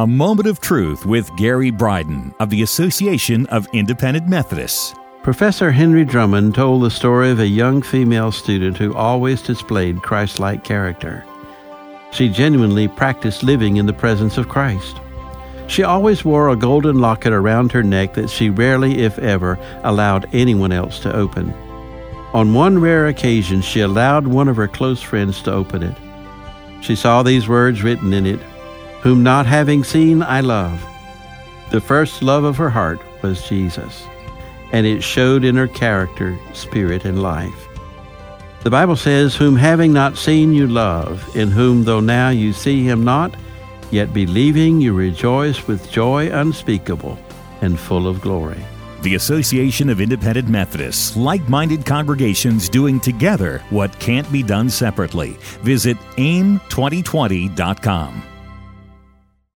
A Moment of Truth with Gary Bryden of the Association of Independent Methodists. Professor Henry Drummond told the story of a young female student who always displayed Christ like character. She genuinely practiced living in the presence of Christ. She always wore a golden locket around her neck that she rarely, if ever, allowed anyone else to open. On one rare occasion, she allowed one of her close friends to open it. She saw these words written in it Whom not having seen, I love. The first love of her heart was Jesus, and it showed in her character, spirit, and life. The Bible says, Whom having not seen you love, in whom though now you see him not, yet believing you rejoice with joy unspeakable and full of glory. The Association of Independent Methodists, like minded congregations doing together what can't be done separately. Visit aim2020.com.